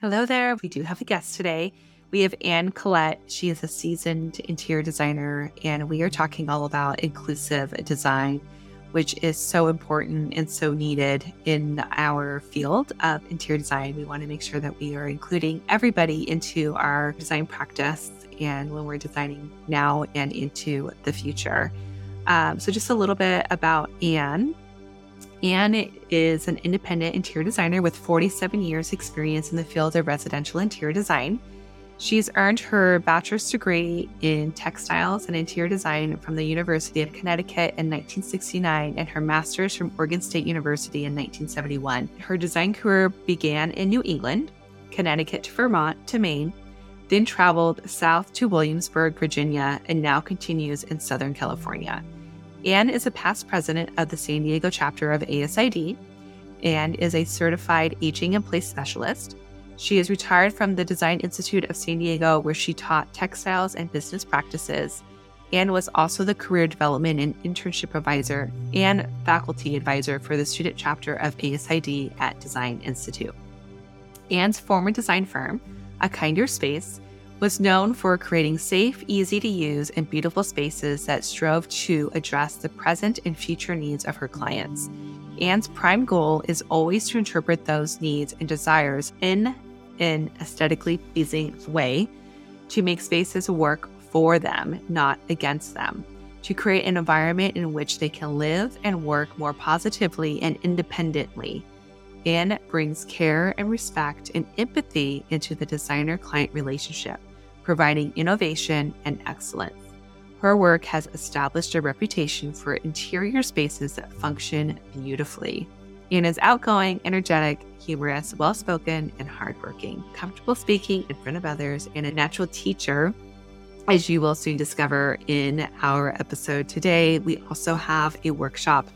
Hello there. We do have a guest today. We have Anne Kellett. She is a seasoned interior designer, and we are talking all about inclusive design, which is so important and so needed in our field of interior design. We want to make sure that we are including everybody into our design practice and when we're designing now and into the future. Um, so, just a little bit about Anne. Anne is an independent interior designer with 47 years' experience in the field of residential interior design. She's earned her bachelor's degree in textiles and interior design from the University of Connecticut in 1969 and her master's from Oregon State University in 1971. Her design career began in New England, Connecticut to Vermont to Maine, then traveled south to Williamsburg, Virginia, and now continues in Southern California. Anne is a past president of the San Diego chapter of ASID and is a certified aging in place specialist. She is retired from the Design Institute of San Diego, where she taught textiles and business practices, and was also the career development and internship advisor and faculty advisor for the student chapter of ASID at Design Institute. Anne's former design firm, A Kinder Space, was known for creating safe, easy to use, and beautiful spaces that strove to address the present and future needs of her clients. Anne's prime goal is always to interpret those needs and desires in an aesthetically pleasing way to make spaces work for them, not against them, to create an environment in which they can live and work more positively and independently. Anne brings care and respect and empathy into the designer client relationship providing innovation and excellence. Her work has established a reputation for interior spaces that function beautifully. Anne is outgoing, energetic, humorous, well spoken, and hardworking, comfortable speaking in front of others, and a natural teacher. As you will soon discover in our episode today, we also have a workshop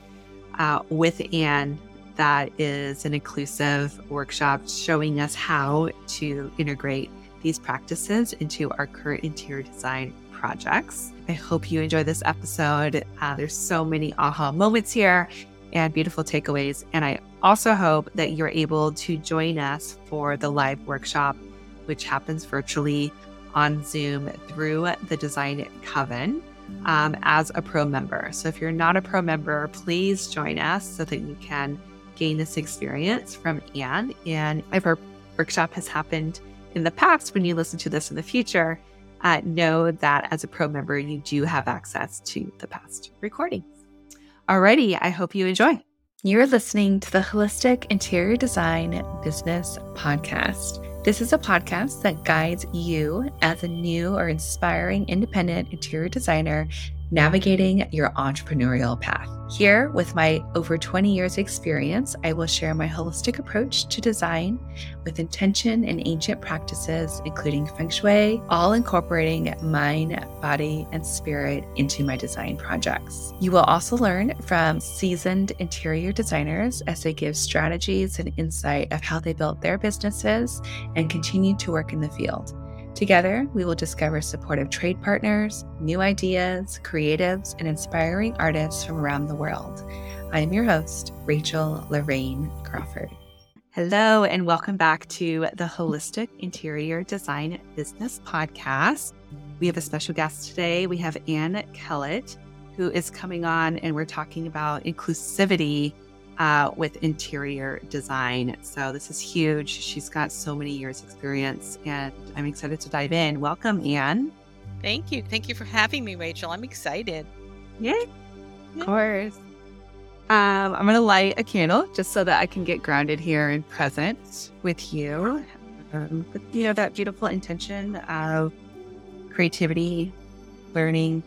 uh, with Anne that is an inclusive workshop showing us how to integrate these practices into our current interior design projects. I hope you enjoy this episode. Uh, there's so many aha moments here and beautiful takeaways. And I also hope that you're able to join us for the live workshop, which happens virtually on Zoom through the Design Coven um, as a pro member. So if you're not a pro member, please join us so that you can gain this experience from Anne. And if our workshop has happened in the past, when you listen to this in the future, uh, know that as a pro member, you do have access to the past recordings. Alrighty, I hope you enjoy. You're listening to the Holistic Interior Design Business Podcast. This is a podcast that guides you as a new or inspiring independent interior designer navigating your entrepreneurial path. Here, with my over 20 years' experience, I will share my holistic approach to design with intention and ancient practices, including feng shui, all incorporating mind, body, and spirit into my design projects. You will also learn from seasoned interior designers as they give strategies and insight of how they built their businesses and continue to work in the field. Together, we will discover supportive trade partners, new ideas, creatives, and inspiring artists from around the world. I am your host, Rachel Lorraine Crawford. Hello, and welcome back to the Holistic Interior Design Business Podcast. We have a special guest today. We have Anne Kellett, who is coming on, and we're talking about inclusivity uh, with interior design. So this is huge. She's got so many years experience and I'm excited to dive in. Welcome, Anne. Thank you. Thank you for having me, Rachel. I'm excited. Yeah, of course. Um, I'm going to light a candle just so that I can get grounded here and present with you. Um, with, you know, that beautiful intention of creativity, learning,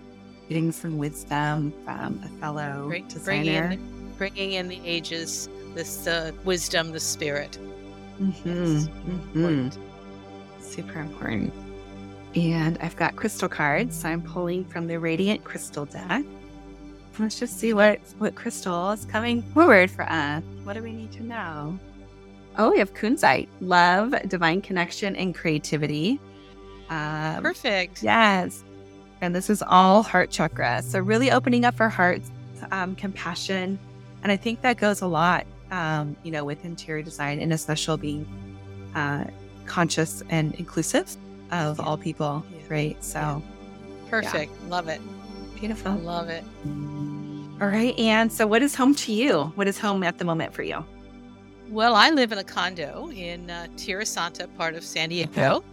getting some wisdom from a fellow Great. designer bringing in the ages, this uh, wisdom, the spirit. Mm-hmm. Mm-hmm. Super important. And I've got crystal cards. So I'm pulling from the Radiant Crystal deck. Let's just see what, what crystal is coming forward for us. What do we need to know? Oh, we have Kunzite, love, divine connection, and creativity. Um, Perfect. Yes. And this is all heart chakra. So, really opening up our hearts, um, compassion, and I think that goes a lot, um, you know, with interior design and especially being uh, conscious and inclusive of all people, Yeah. right? So Perfect. Love it. beautiful. Love it. All right, and so what is home to you? What is home at the moment for you? Well, I live in a condo in uh, Tierra Santa, part of San Diego,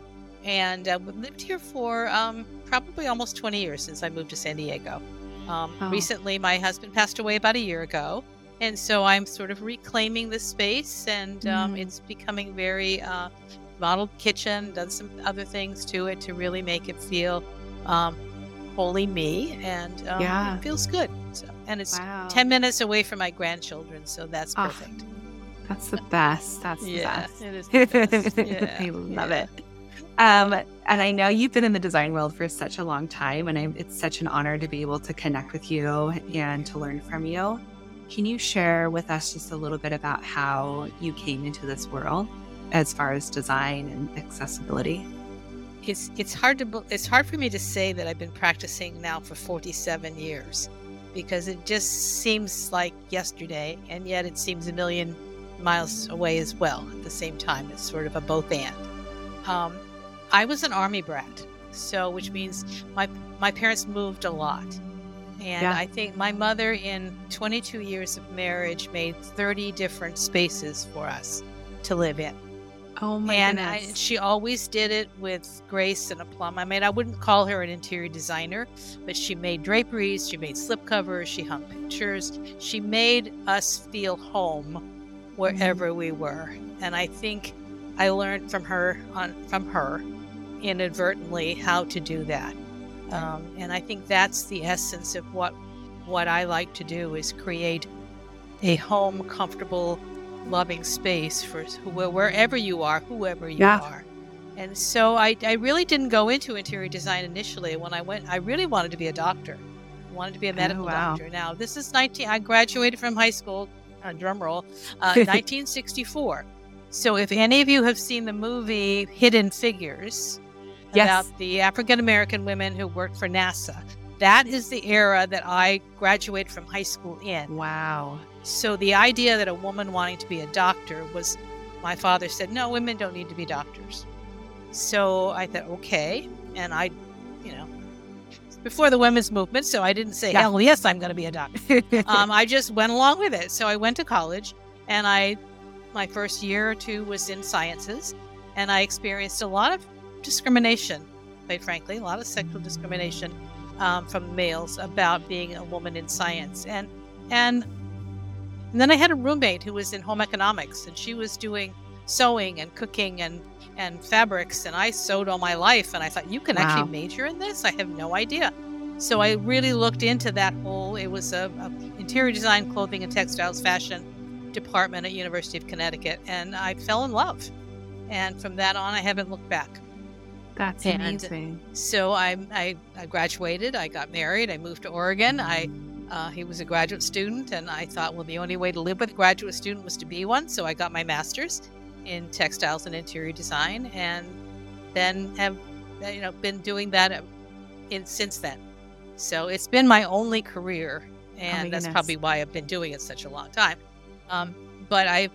and uh, we've lived here for um, probably almost 20 years since I moved to San Diego. Um, Oh. Recently, my husband passed away about a year ago, and so I'm sort of reclaiming the space, and um, Mm. it's becoming very uh, modeled kitchen, done some other things to it to really make it feel um, wholly me, and um, Yeah. it feels good. So, and it's Wow. 10 minutes away from my grandchildren, so that's Ah, perfect. That's the best. That's the best. it is the best. Yeah, I love yeah. it. Um, and I know you've been in the design world for such a long time, and I, it's such an honor to be able to connect with you and to learn from you. Can you share with us just a little bit about how you came into this world as far as design and accessibility? It's it's hard to it's hard for me to say that I've been practicing now for 47 years because it just seems like yesterday and yet it seems a million miles away as well at the same time. It's sort of a both and. Um, I was an army brat, so which means my my parents moved a lot. And Yeah. I think my mother in 22 years of marriage made 30 different spaces for us to live in Oh my and I, goodness. she always did it with grace and aplomb. I mean, I wouldn't call her an interior designer, but she made draperies, she made slipcovers, she hung pictures. She made us feel home wherever mm-hmm. we were. And I think I learned from her on from her inadvertently how to do that. Um, and I think that's the essence of what what I like to do is create a home, comfortable, loving space for wh- wherever you are, whoever you Yeah. are. And so I, I really didn't go into interior design initially. When I went, I really wanted to be a doctor. I wanted to be a medical Oh, wow. doctor. Now, this is 19, I graduated from high school, uh, drum roll, uh, 1964. So if any of you have seen the movie Hidden Figures Yes. about the African American women who worked for NASA, that is the era that I graduated from high school in. wow. So the idea that a woman wanting to be a doctor was, my father said, no, women don't need to be doctors. So I thought, okay. And I, you know, before the women's movement, so I didn't say, Yeah. hell yes, I'm going to be a doctor. um, I just went along with it. So I went to college and I, my first year or two was in sciences and I experienced a lot of discrimination, quite frankly, a lot of sexual discrimination um, from males about being a woman in science. And, and, and then I had a roommate who was in home economics and she was doing sewing and cooking and, and fabrics. And I sewed all my life. And I thought, you can Wow. actually major in this? I have no idea. So I really looked into that whole, it was a, a interior design, clothing and textiles, fashion department at University of Connecticut. And I fell in love. And from that on, I haven't looked back. That's And- amazing. So I, I, I graduated, I got married, I moved to Oregon. I, uh, he was a graduate student, and I thought, well, the only way to live with a graduate student was to be one. So I got my master's in textiles and interior design, and then have, you know, been doing that uh, in since then. So it's been my only career, and that's goodness. probably why I've been doing it such a long time. Um, but I've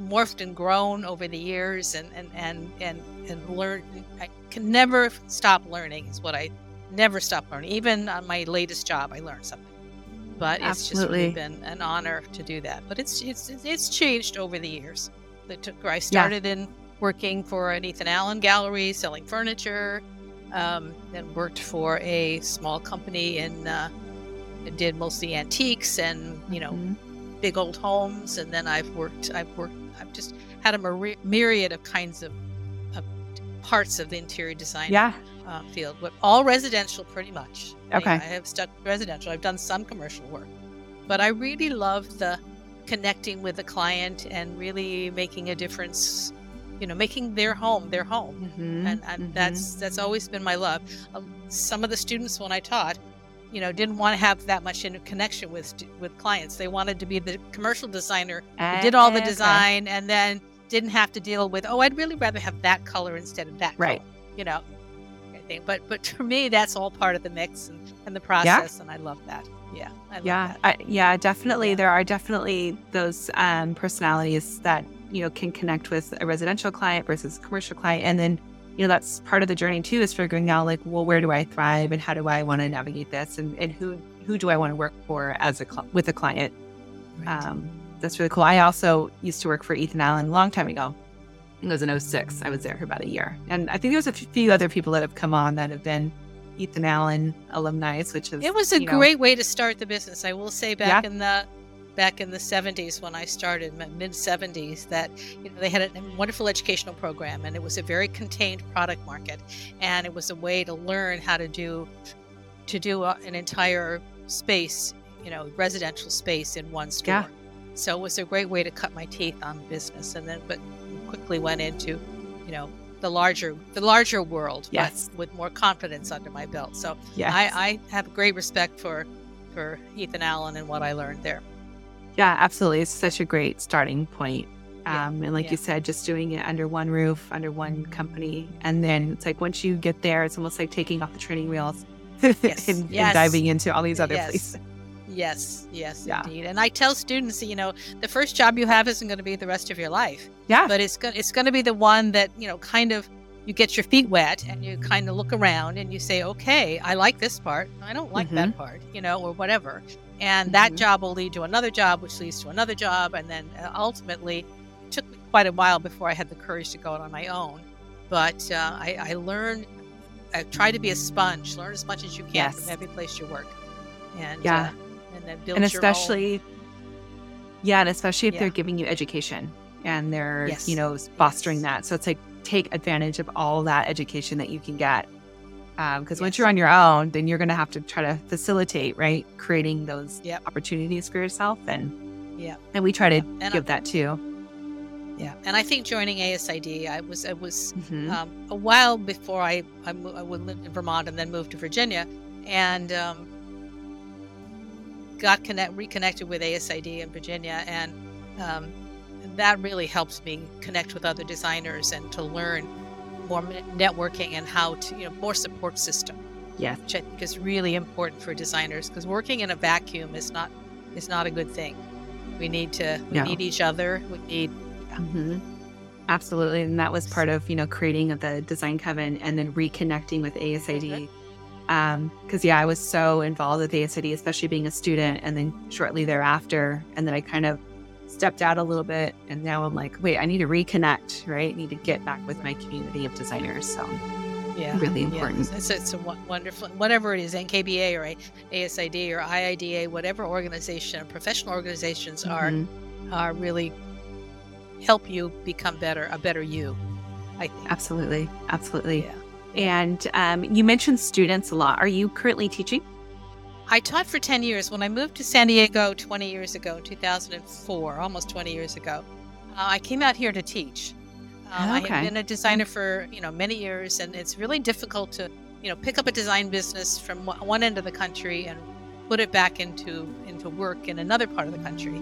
morphed and grown over the years, and and and and and learned. I can never stop learning. Is what I never stop learning. Even on my latest job, I learned something. But it's just really been an honor to do that. But it's it's it's changed over the years. It took, I started in working for an Ethan Allen gallery, selling furniture. Um, then worked for a small company in uh, did mostly antiques and you know Mhm. big old homes. And then I've worked I've worked I've just had a myri- myriad of kinds of, of parts of the interior design Yeah. uh, field, but all residential pretty much. I- Okay. I, have stuck residential. I've done some commercial work, but I really love the connecting with the client and really making a difference. You know, making their home their home, Mhm, and, and mhm. that's that's always been my love. Um, some of the students when I taught, you know, didn't want to have that much in connection with with clients. They wanted to be the commercial designer who did all the Okay. design and then didn't have to deal with oh i'd really rather have that color instead of that Right. color you know I think. but but for me that's all part of the mix and, and the process and i love that yeah i love Yeah, that I, yeah, definitely. Yeah. There are definitely those um, personalities that you know, can connect with a residential client versus a commercial client. And then, you know, that's part of the journey too is figuring out like, well, where do I thrive and how do I want to navigate this and, and who who do I want to work for as a cl- with a client. Right. Um, that's really cool. I also used to work for Ethan Allen a long time ago. It was in 06. I was there for about a year. And I think there's a few other people that have come on that have been Ethan Allen alumni, which is it was a great know, way to start the business. I will say back yeah. in the back in the 70s when I started, mid 70s, that you know, they had a wonderful educational program and it was a very contained product market, and it was a way to learn how to do to do uh, an entire space, you know, residential space in one store. Yeah. So it was a great way to cut my teeth on business, and then but quickly went into, you know, the larger the larger world. Yes, with more confidence under my belt. So yes. I, I have great respect for for Ethan Allen and what I learned there. Yeah, absolutely. It's such a great starting point. Um, and like yeah. you said, just doing it under one roof, under one company. And then it's like once you get there, it's almost like taking off the training wheels yes. and, yes. and, diving into all these other yes. places. Yes, yes, yeah. indeed. And I tell students, you know, the first job you have isn't going to be the rest of your life. Yeah. But it's going it's going to be the one that, you know, kind of you get your feet wet and you kind of look around and you say, "Okay, I like this part. I don't like mm-hmm. that part," you know, or whatever. And mm-hmm. that job will lead to another job, which leads to another job, and then uh, ultimately, it took me quite a while before I had the courage to go out on my own. But uh, I, I learned uh, try to be a sponge. Learn as much as you can yes. from every place you work, and yeah, uh, and then build and especially, yeah, and especially if yeah. they're giving you education and they're yes. you know fostering yes. that. So it's like take advantage of all that education that you can get. Because um, once you're on your own, then you're going to have to try to facilitate, right? Creating those yep. opportunities for yourself, and yeah, and we try to yeah. give I, that too. Yeah, and I think joining ASID, I was it was mm-hmm. um, a while before I I, mo- I lived in Vermont and then moved to Virginia, and um, got connect reconnected with ASID in Virginia, and um, that really helps me connect with other designers and to learn more networking and how to you know more support system. Yeah, which I think is really important for designers because working in a vacuum is not is not a good thing. We need to we no. need each other. We need Mm-hmm. Absolutely. And that was part of, you know, creating the design coven and then reconnecting with ASID. Mm-hmm. Um, yeah, I was so involved with ASID, especially being a student and then shortly thereafter. And then I kind of stepped out a little bit and now I'm like, wait, I need to reconnect, right? I need to get back with my community of designers. So yeah, really important. Yeah. It's, it's a wonderful, whatever it is, NKBA or ASID or IIDA, whatever organization, professional organizations mm-hmm. are, are really help you become better, a better you. I think. Absolutely. Absolutely. Yeah. And um, you mentioned students a lot. Are you currently teaching? I taught for 10 years. When I moved to San Diego 20 years ago, 2004, almost 20 years ago, uh, I came out here to teach. Um, okay. I have been a designer for you know many years, and it's really difficult to you know pick up a design business from one end of the country and put it back into into work in another part of the country.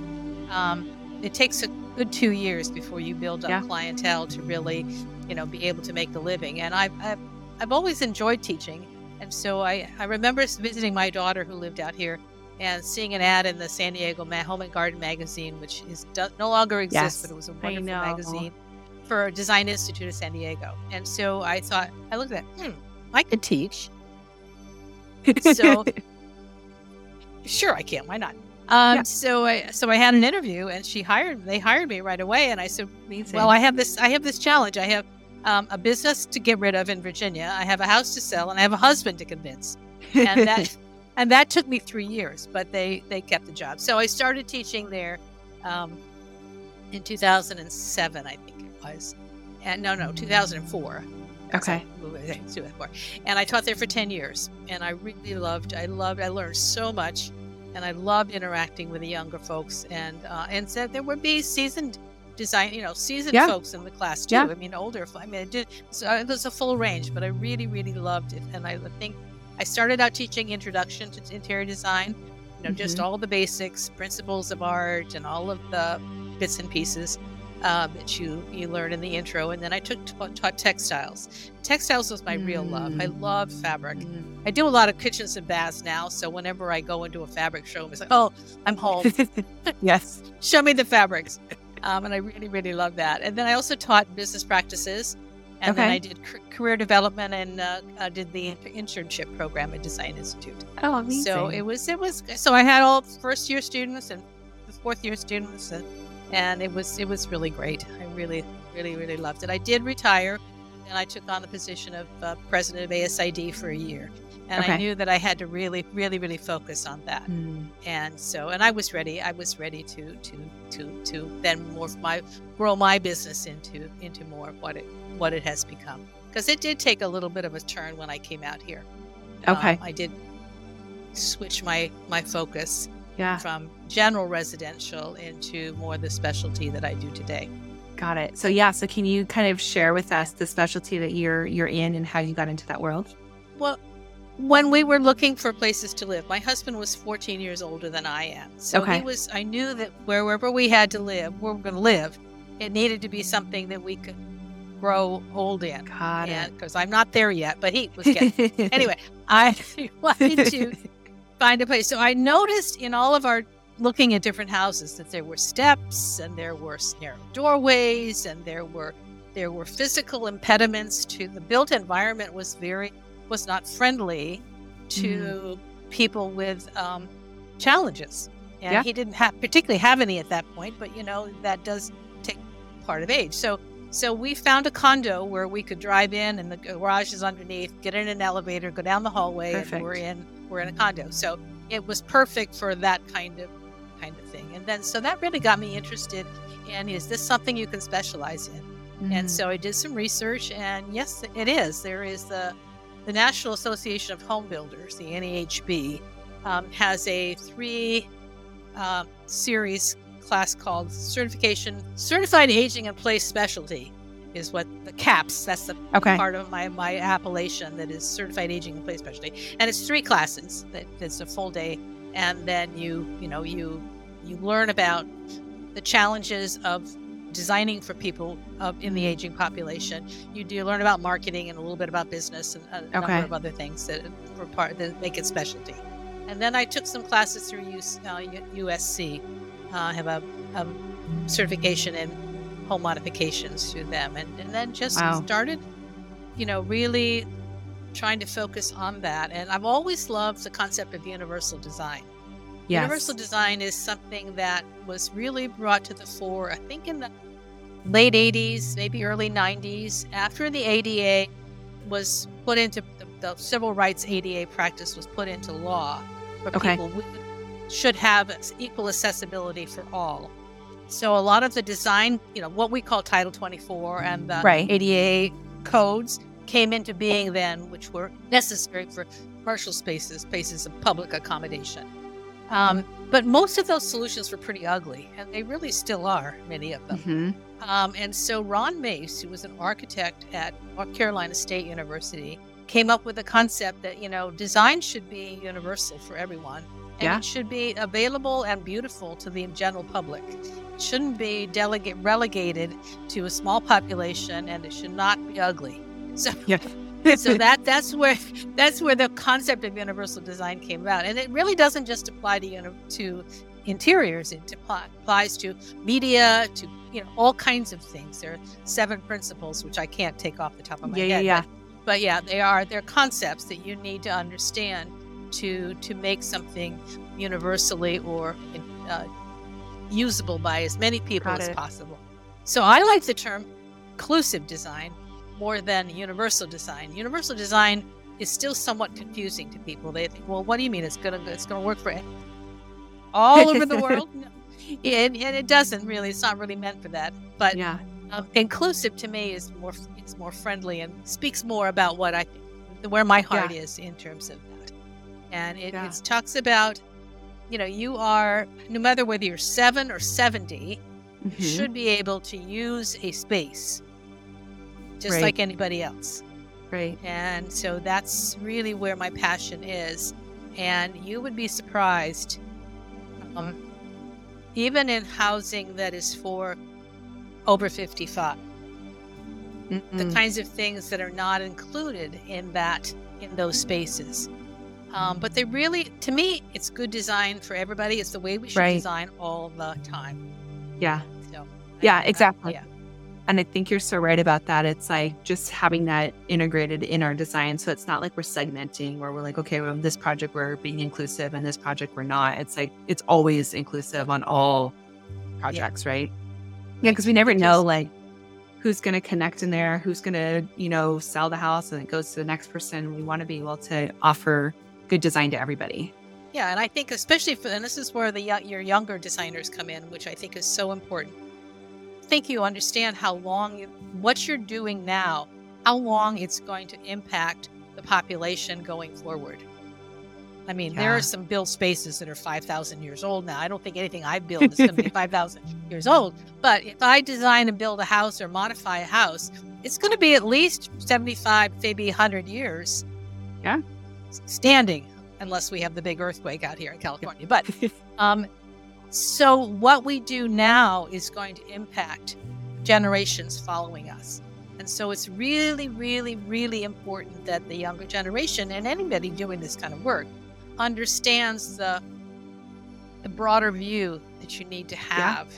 Um, it takes a good two years before you build up yeah. clientele to really, you know, be able to make the living. And I've, I've, I've always enjoyed teaching. And so I, I remember visiting my daughter who lived out here and seeing an ad in the San Diego Home and Garden magazine, which is no longer exists, yes, but it was a wonderful magazine for Design Institute of San Diego. And so I thought, I looked at, hmm, I could teach. so sure I can. Why not? Um, yeah. So I so I had an interview, and she hired. They hired me right away, and I said, Amazing. "Well, I have this. I have this challenge. I have um, a business to get rid of in Virginia. I have a house to sell, and I have a husband to convince." And that and that took me three years, but they they kept the job. So I started teaching there um, in 2007, I think it was, and no, no, 2004. Okay. And I taught there for 10 years, and I really loved. I loved. I learned so much and I loved interacting with the younger folks. And uh, and said there would be seasoned design, you know, seasoned yeah. folks in the class too. Yeah. I mean, older. I mean, it, did, so it was a full range, but I really, really loved it. And I think I started out teaching introduction to interior design. You know, mm-hmm. just all the basics, principles of art, and all of the bits and pieces uh, that you you learn in the intro, and then I took taught textiles. Textiles was my mm. real love. I mm. love fabric. Mm. I do a lot of kitchens and baths now, so whenever I go into a fabric show, it's like, oh, I'm home. yes, show me the fabrics. Um, and I really, really love that. And then I also taught business practices, and Okay. then I did c- career development and uh, uh, did the internship program at Design Institute. Oh, amazing. So it was, it was. So I had all first year students and fourth year students, and, and it was, it was really great. I really, really, really loved it. I did retire, and I took on the position of uh, president of ASID for a year, and I knew that I had to really, really, really focus on that. Mm, and so and i was ready i was ready to to to to then morph my grow my business into into more of what it what it has become. Because it did take a little bit of a turn when i came out here. Okay. Um, i did switch my my focus yeah, from general residential into more the specialty that i do today. Got it. So yeah, so can you kind of share with us the specialty that you're you're in and how you got into that world? well when we were looking for places to live my husband was 14 years older than i am. So Okay. he was i knew that wherever we had to live where we're going to live it needed to be something that we could grow old in. Got and because i'm not there yet but he was getting anyway i wanted to find a place. So i noticed in all of our looking at different houses that there were steps and there were narrow doorways and there were there were physical impediments to the built environment was very was not friendly to people with um, challenges. And Yeah. he didn't have particularly have any at that point but you know that does take part of age. So so we found a condo where we could drive in and the garage is underneath get in an elevator go down the hallway Perfect. and we're in we're in a condo. So it was perfect for that kind of kind of thing. And then so that really got me interested in is this something you can specialize in? And Mm, so I did some research, and yes, it is. There is the the National Association of Home Builders, the NAHB, um, has a three um, series class called Certification Certified Aging in Place Specialty, is what the CAPS. That's the okay. part of my my appellation that is Certified Aging in Place Specialty, and it's three classes. That it's a full day, and then you you know you you learn about the challenges of designing for people of, in the aging population. You do learn about marketing and a little bit about business and a number of other things that were part that make it specialty. And then I took some classes through US, uh, USC. Uh, I have a, a certification in home modifications through them, and, and then just Wow. started, you know, really trying to focus on that. And I've always loved the concept of universal design. Yes. Universal design is something that was really brought to the fore, I think, in the late 80s, maybe early 90s, after the ADA was put into the, the civil rights ADA practice was put into law, where Okay. people should have equal accessibility for all. So a lot of the design, you know, what we call Title 24 and the Right. ADA codes came into being then, which were necessary for commercial spaces, spaces of public accommodation. Um, but most of those solutions were pretty ugly, and they really still are, many of them. Mhm. Um, and so Ron Mace, who was an architect at North Carolina State University, came up with a concept that, you know, design should be universal for everyone. And Yeah. it should be available and beautiful to the general public. It shouldn't be delegate relegated to a small population and it should not be ugly. So Yeah. So that that's where that's where the concept of universal design came about and it really doesn't just apply to to interiors it applies to media to you know all kinds of things there are seven principles which i can't take off the top of my Yeah, yeah, head yeah. But, but yeah they are they're concepts that you need to understand to to make something universally or uh, usable by as many people Got as it. possible so i like the term inclusive design more than universal design. Universal design is still somewhat confusing to people. They think, well, what do you mean it's gonna it's gonna work for all over the world? No. And, and it doesn't really. It's not really meant for that. But yeah. um, inclusive to me is more is more friendly and speaks more about what I where my heart is in terms of that. And it, Yeah. it talks about, you know, you are no matter whether you're seven or seventy, Mhm. you should be able to use a space just Right. like anybody else. Right. And so that's really where my passion is. And you would be surprised, um, even in housing that is for over 55, the Mm. kinds of things that are not included in that, in those spaces. Um, but they really, to me, it's good design for everybody. It's the way we should Right. design all the time. Yeah. So Yeah, uh, exactly. yeah. And I think you're so right about that. It's like just having that integrated in our design. So it's not like we're segmenting where we're like, okay, well, this project we're being inclusive and this project we're not. It's like it's always inclusive on all projects, right? Yeah, because we never know like who's going to connect in there, who's going to, you know, sell the house and it goes to the next person. We want to be able to offer good design to everybody. Yeah, and I think especially for and this is where the your younger designers come in, which I think is so important. Think you understand how long you, what you're doing now, how long it's going to impact the population going forward. I mean, there are some built spaces that are 5,000 years old now. I don't think anything I build is going to be 5,000 years old. But if I design and build a house or modify a house, it's going to be at least 75, maybe 100 years. Yeah. Standing, unless we have the big earthquake out here in California. But um, so what we do now is going to impact generations following us. And so it's really, really, really important that the younger generation and anybody doing this kind of work understands the the broader view that you need to have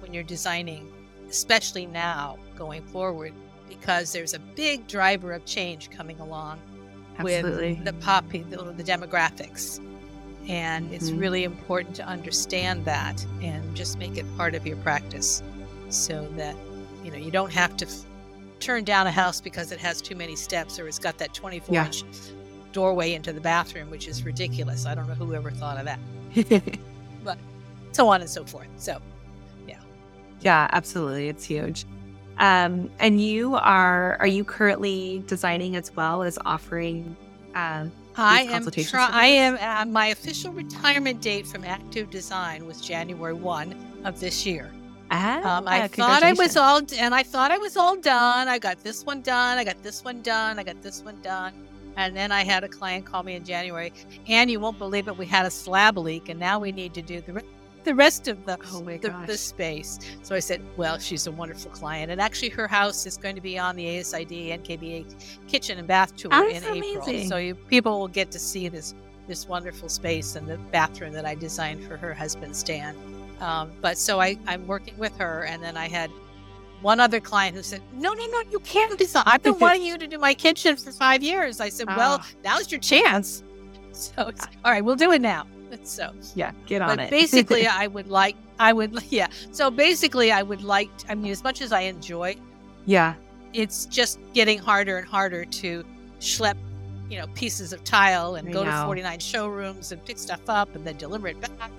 when you're designing, especially now going forward, because there's a big driver of change coming along Absolutely. with the pop the, the demographics and it's Mhm. really important to understand that and just make it part of your practice so that you know you don't have to f- turn down a house because it has too many steps or it's got that 24 Yeah. inch doorway into the bathroom which is ridiculous i don't know who ever thought of that but so on and so forth so yeah. Yeah, absolutely. It's huge. Um, and you are are you currently designing as well as offering um I am try- I am uh, my official retirement date from active design was January 1 of this year. Ah, Um, I ah, thought I was all, and I thought I was all done. I got this one done. I got this one done. I got this one done. And then I had a client call me in January, and you won't believe it, we had a slab leak, and now we need to do the the rest of the Oh the, the space. So I said, well, she's a wonderful client, and actually her house is going to be on the ASID NKBA kitchen and bath tour That's in April. So you, people will get to see this this wonderful space and the bathroom that I designed for her husband Stan. Um, but so I, I'm working with her, and then I had one other client who said, "No, no, no, you can't design. I've been wanting you to do my kitchen for five years." I said, "Well, Ah. now's your chance." So all right, we'll do it now. So, Yeah, get on but it. basically, I would like, I would, yeah. So basically, I would like. I mean, as much as I enjoy, yeah, it's just getting harder and harder to schlep, you know, pieces of tile and I go to 49 showrooms and pick stuff up and then deliver it back.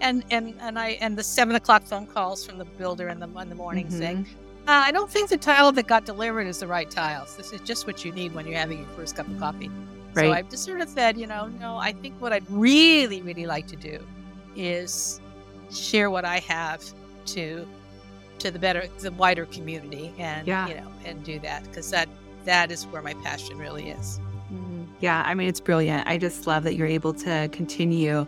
And and and I and the seven o'clock phone calls from the builder in the in the morning saying, Mhm. uh, I don't think the tile that got delivered is the right tiles. This is just what you need when you're having your first cup of coffee. So I've just sort of said, you know, no, I think what I'd really, really like to do is share what I have to to the better the wider community and Yeah. you know and do that because that that is where my passion really is. Mhm. Yeah, I mean, it's brilliant. I just love that you're able to continue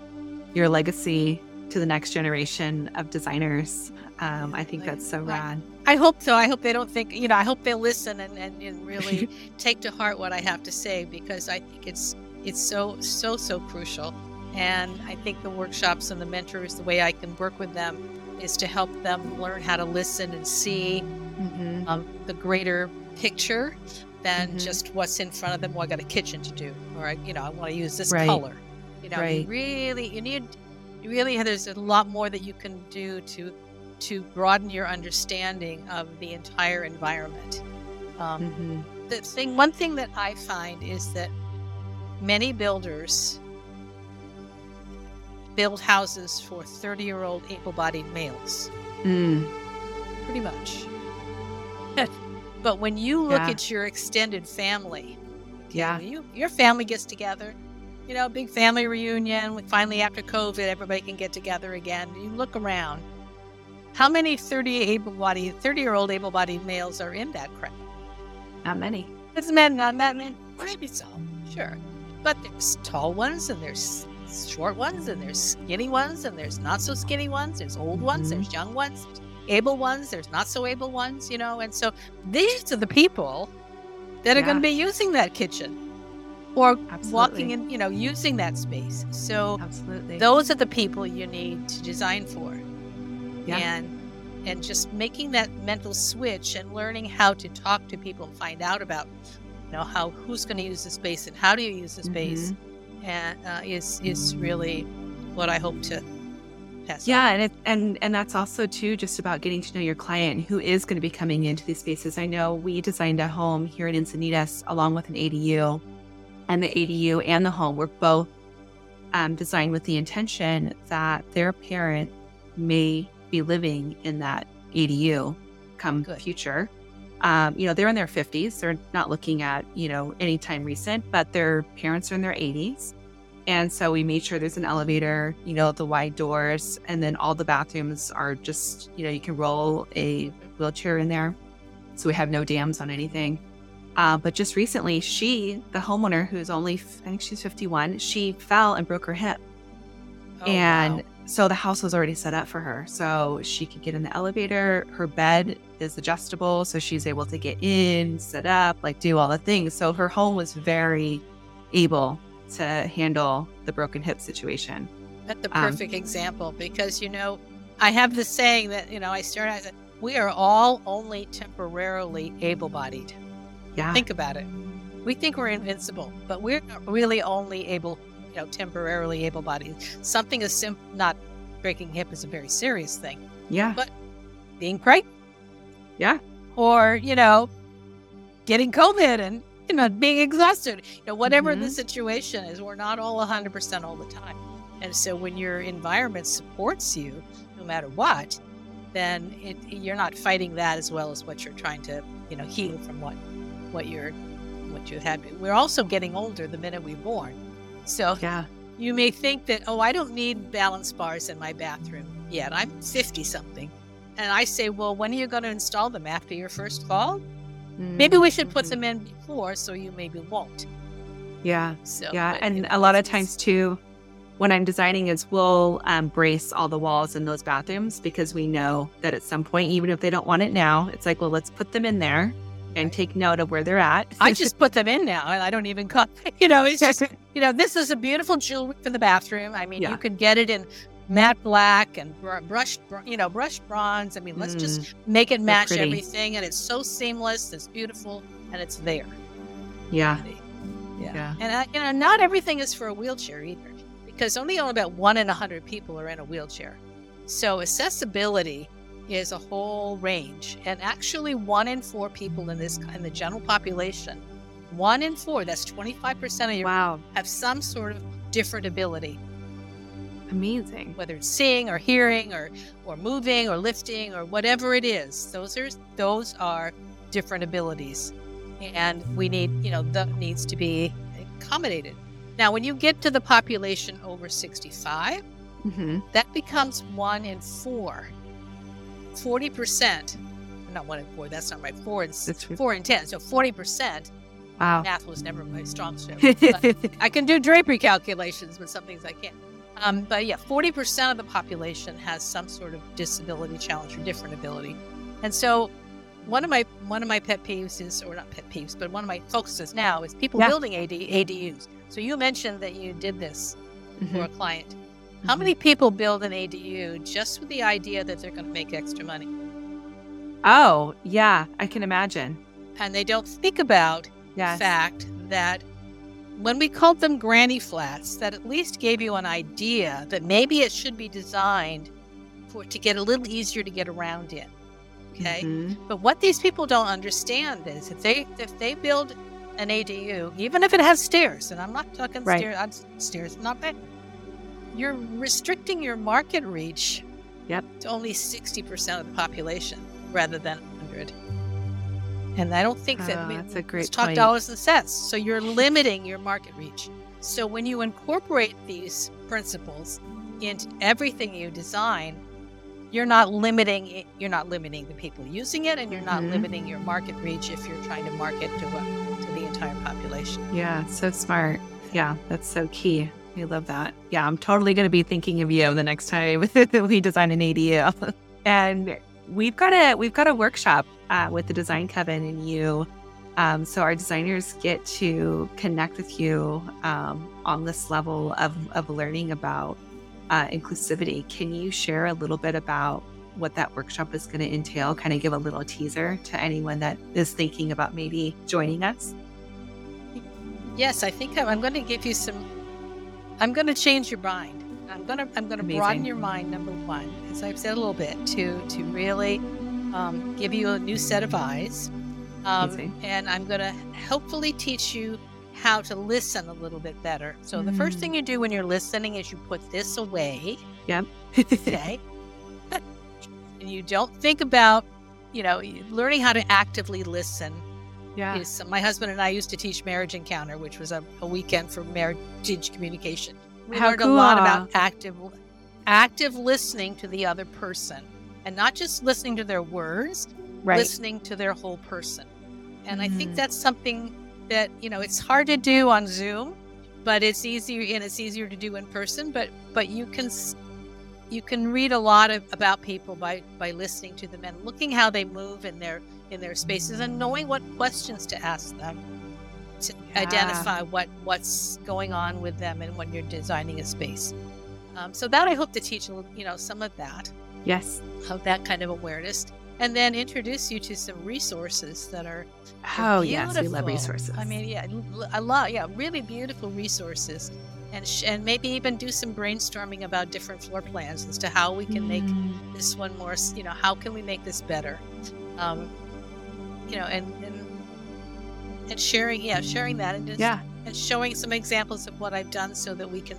your legacy to the next generation of designers. Um, I think that's so rad. I hope so. I hope they don't think, you know, I hope they listen and, and, and really take to heart what I have to say because I think it's it's so so so crucial. And I think the workshops and the mentors, the way I can work with them is to help them learn how to listen and see Mhm. um, the greater picture than Mhm. just what's in front of them. Well, I got a kitchen to do, or I, you know, I want to use this Right. color. You know, Right. you really, you need, you really, there's a lot more that you can do to to broaden your understanding of the entire environment. Um, Mhm. the thing, one thing that I find is that many builders build houses for 30 year old able bodied males, Mm. pretty much. but when you look Yeah. at your extended family, Yeah. you, your family gets together, you know, big family reunion, finally after COVID, everybody can get together again. You look around, how many 30 able bodied, 30 year old able bodied males are in that crowd? Not many. It's men, not that men. Maybe so, sure. But there's tall ones and there's short ones and there's skinny ones and there's not so skinny ones. There's old ones, Mhm. there's young ones, there's able ones, there's not so able ones, you know. And so these are the people that are going to be using that kitchen or Absolutely. walking in, you know, using that space. So Absolutely. those are the people you need to design for. Yeah. And and just making that mental switch and learning how to talk to people and find out about you know how who's going to use the space and how do you use the space Mhm. and uh, is is really what I hope to pass Yeah, on. and it, and and that's also too just about getting to know your client who is going to be coming into these spaces. I know we designed a home here in Encinitas along with an ADU, and the ADU and the home were both um, designed with the intention that their parent may be living in that ADU come Good. future. Um, you know, they're in their 50s. They're not looking at, you know, any time recent, but their parents are in their 80s. And so we made sure there's an elevator, you know, the wide doors, and then all the bathrooms are just, you know, you can roll a wheelchair in there. So we have no dams on anything. Uh, but just recently, she, the homeowner who's only, I think she's 51, she fell and broke her hip. Oh, and wow. So the house was already set up for her. So she could get in the elevator. Her bed is adjustable. So she's able to get in, sit up, like do all the things. So her home was very able to handle the broken hip situation. That's the Um, perfect example because you know I have this saying that you know I start out we are all only temporarily able-bodied. Yeah. Think about it. We think we're invincible, but we're not really only able, you know, temporarily able-bodied. Something as simple, not breaking hip, is a very serious thing. yeah. But being pregnant, Yeah. or you know, getting COVID and you know being exhausted. You know, whatever the Mhm. situation is, we're not all 100% all the time. And so when your environment supports you, no matter what, then it, you're not fighting that as well as what you're trying to, you know, heal from what what you're what you've had. We're also getting older the minute we're born. So Yeah. you may think that, oh, I don't need balance bars in my bathroom yet. I'm 50 something. And I say, well, when are you going to install them after your first fall? Maybe we should put Mhm. them in before so you maybe won't. Yeah. So Yeah. And a lot of times, too, when I'm designing, is we'll um, brace all the walls in those bathrooms because we know that at some point, even if they don't want it now, it's like, well, let's put them in there and take note of where they're at. I just put them in now and I don't even cut. You know, it's just, you know, this is a beautiful jewelry for the bathroom. I mean, Yeah. you could get it in matte black and br- brushed, br- you know, brushed bronze. I mean, let's just mm. make it match pretty. everything. And it's so seamless, it's beautiful, and it's there. yeah. Yeah. Yeah. And, you know, not everything is for a wheelchair either, because only, only about one in a hundred people are in a wheelchair. So accessibility is a whole range. And actually, one in four people in this, in the general population, one in four, that's 25% of your, Wow. have some sort of different ability, Amazing. whether it's seeing or hearing or, or moving or lifting or whatever it is. Those are, those are different abilities. And we need, you know, that needs to be accommodated. Now, when you get to the population over 65, hmm that becomes one in four. 40%, not one in four, that's not right. Four in, four in 10. So 40%, Wow. math was never my strong suit. I can do drapery calculations, but some things I can't. Um, but yeah, 40% of the population has some sort of disability challenge or different ability. And so one of my one of my pet peeves is, or not pet peeves, but one of my focuses now is people Yeah. building AD, ADUs. So you mentioned that you did this for Mhm. a client. How Mhm. many people build an ADU just with the idea that they're going to make extra money? Oh, yeah. I can imagine. And they don't think about Yes. fact that when we called them granny flats, that at least gave you an idea that maybe it should be designed for to get a little easier to get around in. Okay. Mhm. But what these people don't understand is if they if they build an ADU, even if it has stairs, and I'm not talking Right. stairs, I'm, stairs not bad. You're restricting your market reach. Yep. To only sixty percent of the population rather than hundred. And I don't think that Oh, we, that's a great let's talk point. dollars and cents. So you're limiting your market reach. So when you incorporate these principles into everything you design, you're not limiting it, you're not limiting the people using it and you're not Mhm. limiting your market reach if you're trying to market to a, to the entire population. Yeah, so smart. Yeah, that's so key. I love that. Yeah, I'm totally going to be thinking of you the next time we design an ADU. and we've got a we've got a workshop uh, with the Design Coven and you. Um, so our designers get to connect with you um, on this level of, of learning about uh, inclusivity. Can you share a little bit about what that workshop is going to entail? Kind of give a little teaser to anyone that is thinking about maybe joining us. Yes, I think I'm, I'm going to give you some. I'm going to change your mind. I'm going to I'm going to broaden your mind. Number one, as I've said a little bit, to to really um, give you a new set of eyes, um, and I'm going to hopefully teach you how to listen a little bit better. So mm. the first thing mm. you do when you're listening is you put this away. Yep. okay. and you don't think about, you know, learning how to actively listen. Yeah. Is, my husband and I used to teach marriage encounter, which was a, a weekend for marriage communication. We how learned cool. a lot about active active listening to the other person and not just listening to their words, right. listening to their whole person. And mm. I think mm. that's something that you know it's hard to do on Zoom, but it's easier and it's easier to do in person. But but you can you can read a lot of, about people by by listening to them and looking how they move in their in their spaces and knowing what questions to ask them to yeah. identify what what's going on with them and when you're designing a space. Um, so that I hope to teach you know some of that. Yes, of that kind of awareness and then introduce you to some resources that are oh yes we love resources. I mean yeah a lot yeah really beautiful resources and sh- and maybe even do some brainstorming about different floor plans as to how we can mm. make this one more you know how can we make this better? Um you know and and and sharing yeah sharing that and just yeah. and showing some examples of what i've done so that we can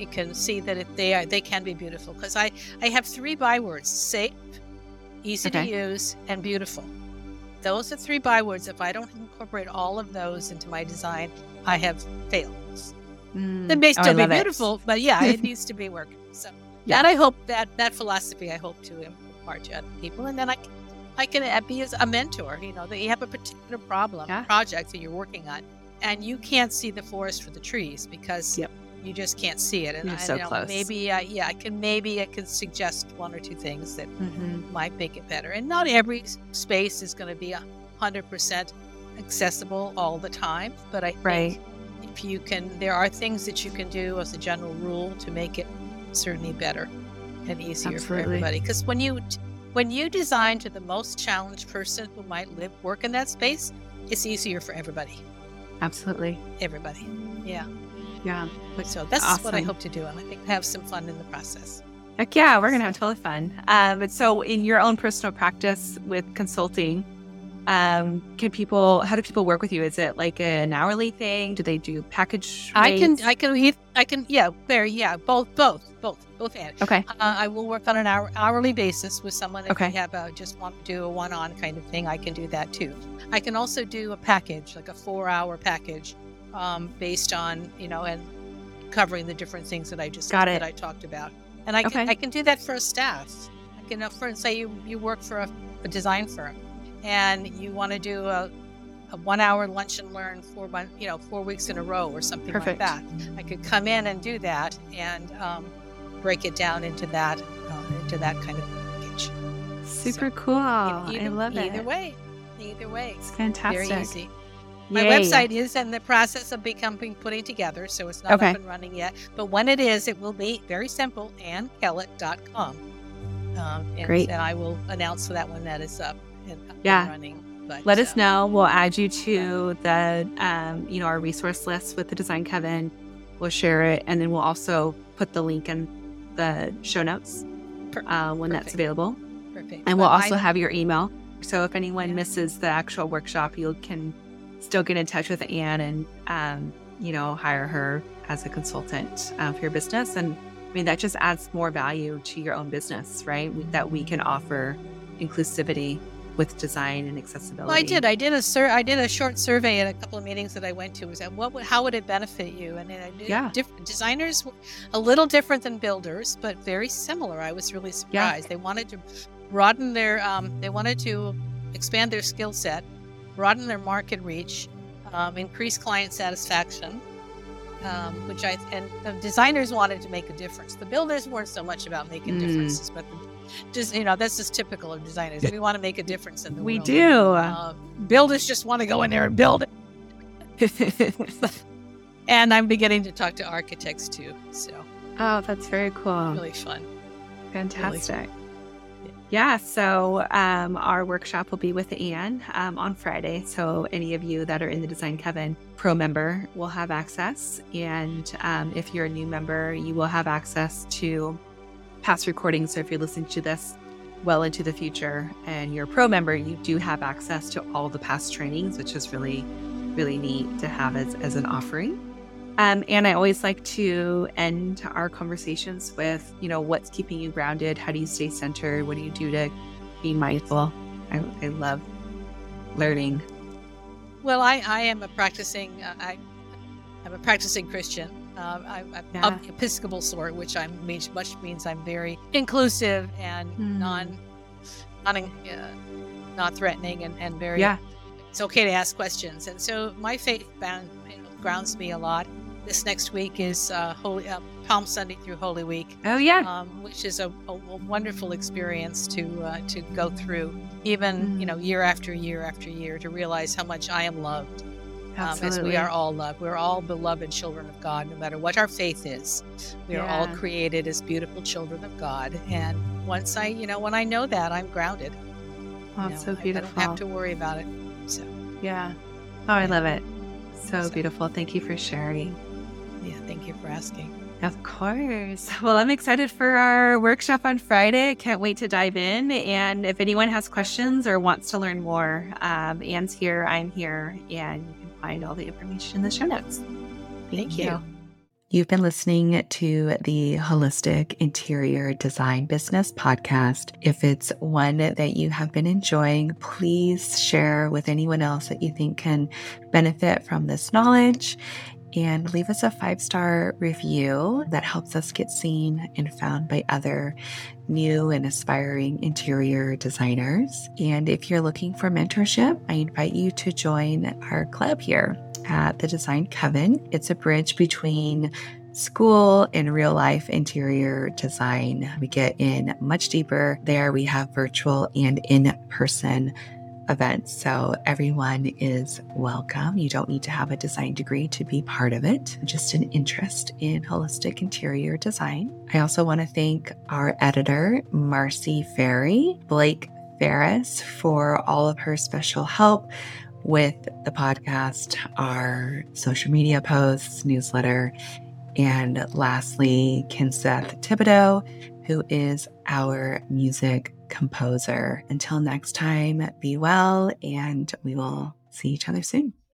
you can see that it, they are they can be beautiful because i i have three bywords safe easy okay. to use, and beautiful. Those are three bywords. If I don't incorporate all of those into my design, I have failed. Mm. It may oh, still oh, be beautiful, it. but yeah, it needs to be working. So yeah. that I hope that that philosophy I hope to impart to other people, and then I can, I can be as a mentor. You know that you have a particular problem, yeah. project that you're working on, and you can't see the forest for the trees because yep you just can't see it. And You're I, so you know, close. Maybe, uh, yeah, I can maybe I can suggest one or two things that mm-hmm. might make it better. And not every space is going to be a hundred percent accessible all the time, but I right. think if you can, there are things that you can do as a general rule to make it certainly better and easier Absolutely. for everybody. Because when you when you design to the most challenged person who might live work in that space, it's easier for everybody. Absolutely. Everybody. Yeah. Yeah. So that's awesome. what I hope to do. And I think have some fun in the process. Heck yeah, we're going to have totally fun. Um, but so, in your own personal practice with consulting, um, can people? How do people work with you? Is it like an hourly thing? Do they do package? Rates? I can, I can, I can. Yeah, there. Yeah, both, both, both, both. And okay. Uh, I will work on an hour, hourly basis with someone. If okay. they have a, just want to do a one-on kind of thing, I can do that too. I can also do a package, like a four-hour package um, based on you know and covering the different things that I just Got it. that I talked about. And I can I can do that for a staff. I can, uh, for say you you work for a, a design firm, and you want to do a, a one hour lunch and learn four month, you know four weeks in a row or something Perfect. like that. I could come in and do that and um, break it down into that uh, into that kind of package. Super so, cool. Either, I love either it. Either way, either way, it's fantastic. Very easy. My website is in the process of becoming putting together, so it's not okay. up and running yet. But when it is, it will be very simple, AnneKellett.com. Um, and, Great. And I will announce for that when that is up and, up yeah. and running. But, Let us uh, know. We'll add you to the, um, you know, our resource list with the Design Coven. We'll share it, and then we'll also put the link in the show notes uh, when Perfect. that's available. Perfect. And we'll also I, have your email. So if anyone yeah. misses the actual workshop, you can still get in touch with Anne and, um, you know, hire her as a consultant uh, for your business. And I mean, that just adds more value to your own business, right? We, that we can offer inclusivity with design and accessibility. Well, I did. I did a sur- I did a short survey at a couple of meetings that I went to. Was that what? Would, how would it benefit you? And I did yeah, different designers, a little different than builders, but very similar. I was really surprised. Yeah. They wanted to broaden their. Um, they wanted to expand their skill set broaden their market reach, um, increase client satisfaction, um, which I and the designers wanted to make a difference. The builders weren't so much about making mm. differences, but the, just you know that's just typical of designers. We want to make a difference in the we world. We do. Uh, builders just want to go in there and build it. and I'm beginning to talk to architects too. So. Oh, that's very cool. Really fun. Fantastic. Really fun. Yeah, so um, our workshop will be with Anne um, on Friday. So any of you that are in the Design Coven Pro member will have access. And um, if you're a new member, you will have access to past recordings. So if you're listening to this well into the future and you're a pro member, you do have access to all the past trainings, which is really, really neat to have as, as an offering. Um, and I always like to end our conversations with, you know, what's keeping you grounded? How do you stay centered? What do you do to be mindful? I, I love learning. Well, I, I am a practicing, uh, I, I'm a practicing Christian. Uh, I, am yeah. of the Episcopal sort, which I'm much means I'm very inclusive and mm. non, non, uh, not threatening and, and very. Yeah. It's okay to ask questions, and so my faith bound, you know, grounds me a lot. This next week is uh, Holy uh, Palm Sunday through Holy Week. Oh yeah, um, which is a, a, wonderful experience to uh, to go through, even mm. you know year after year after year, to realize how much I am loved. Um, as we are all loved. We're all beloved children of God, no matter what our faith is. We yeah. are all created as beautiful children of God. And once I, you know, when I know that, I'm grounded. Oh, you know, so beautiful. I, I don't have to worry about it. So yeah. Oh, I love it. So, so beautiful. Thank you for sharing. Yeah, thank you for asking. Of course. Well, I'm excited for our workshop on Friday. Can't wait to dive in. And if anyone has questions or wants to learn more, um, Anne's here, I'm here, and you can find all the information in the show notes. Thank, Thank you. you. You've been listening to the Holistic Interior Design Business podcast. If it's one that you have been enjoying, please share with anyone else that you think can benefit from this knowledge and leave us a five star review that helps us get seen and found by other new and aspiring interior designers. And if you're looking for mentorship, I invite you to join our club here at the Design Coven. It's a bridge between school and real life interior design. We get in much deeper there. We have virtual and in person events. So everyone is welcome. You don't need to have a design degree to be part of it, just an interest in holistic interior design. I also want to thank our editor, Marcy Ferry, Blake Ferris, for all of her special help with the podcast, our social media posts, newsletter, and lastly, Kinseth Thibodeau, who is our music composer. Until next time, be well, and we will see each other soon.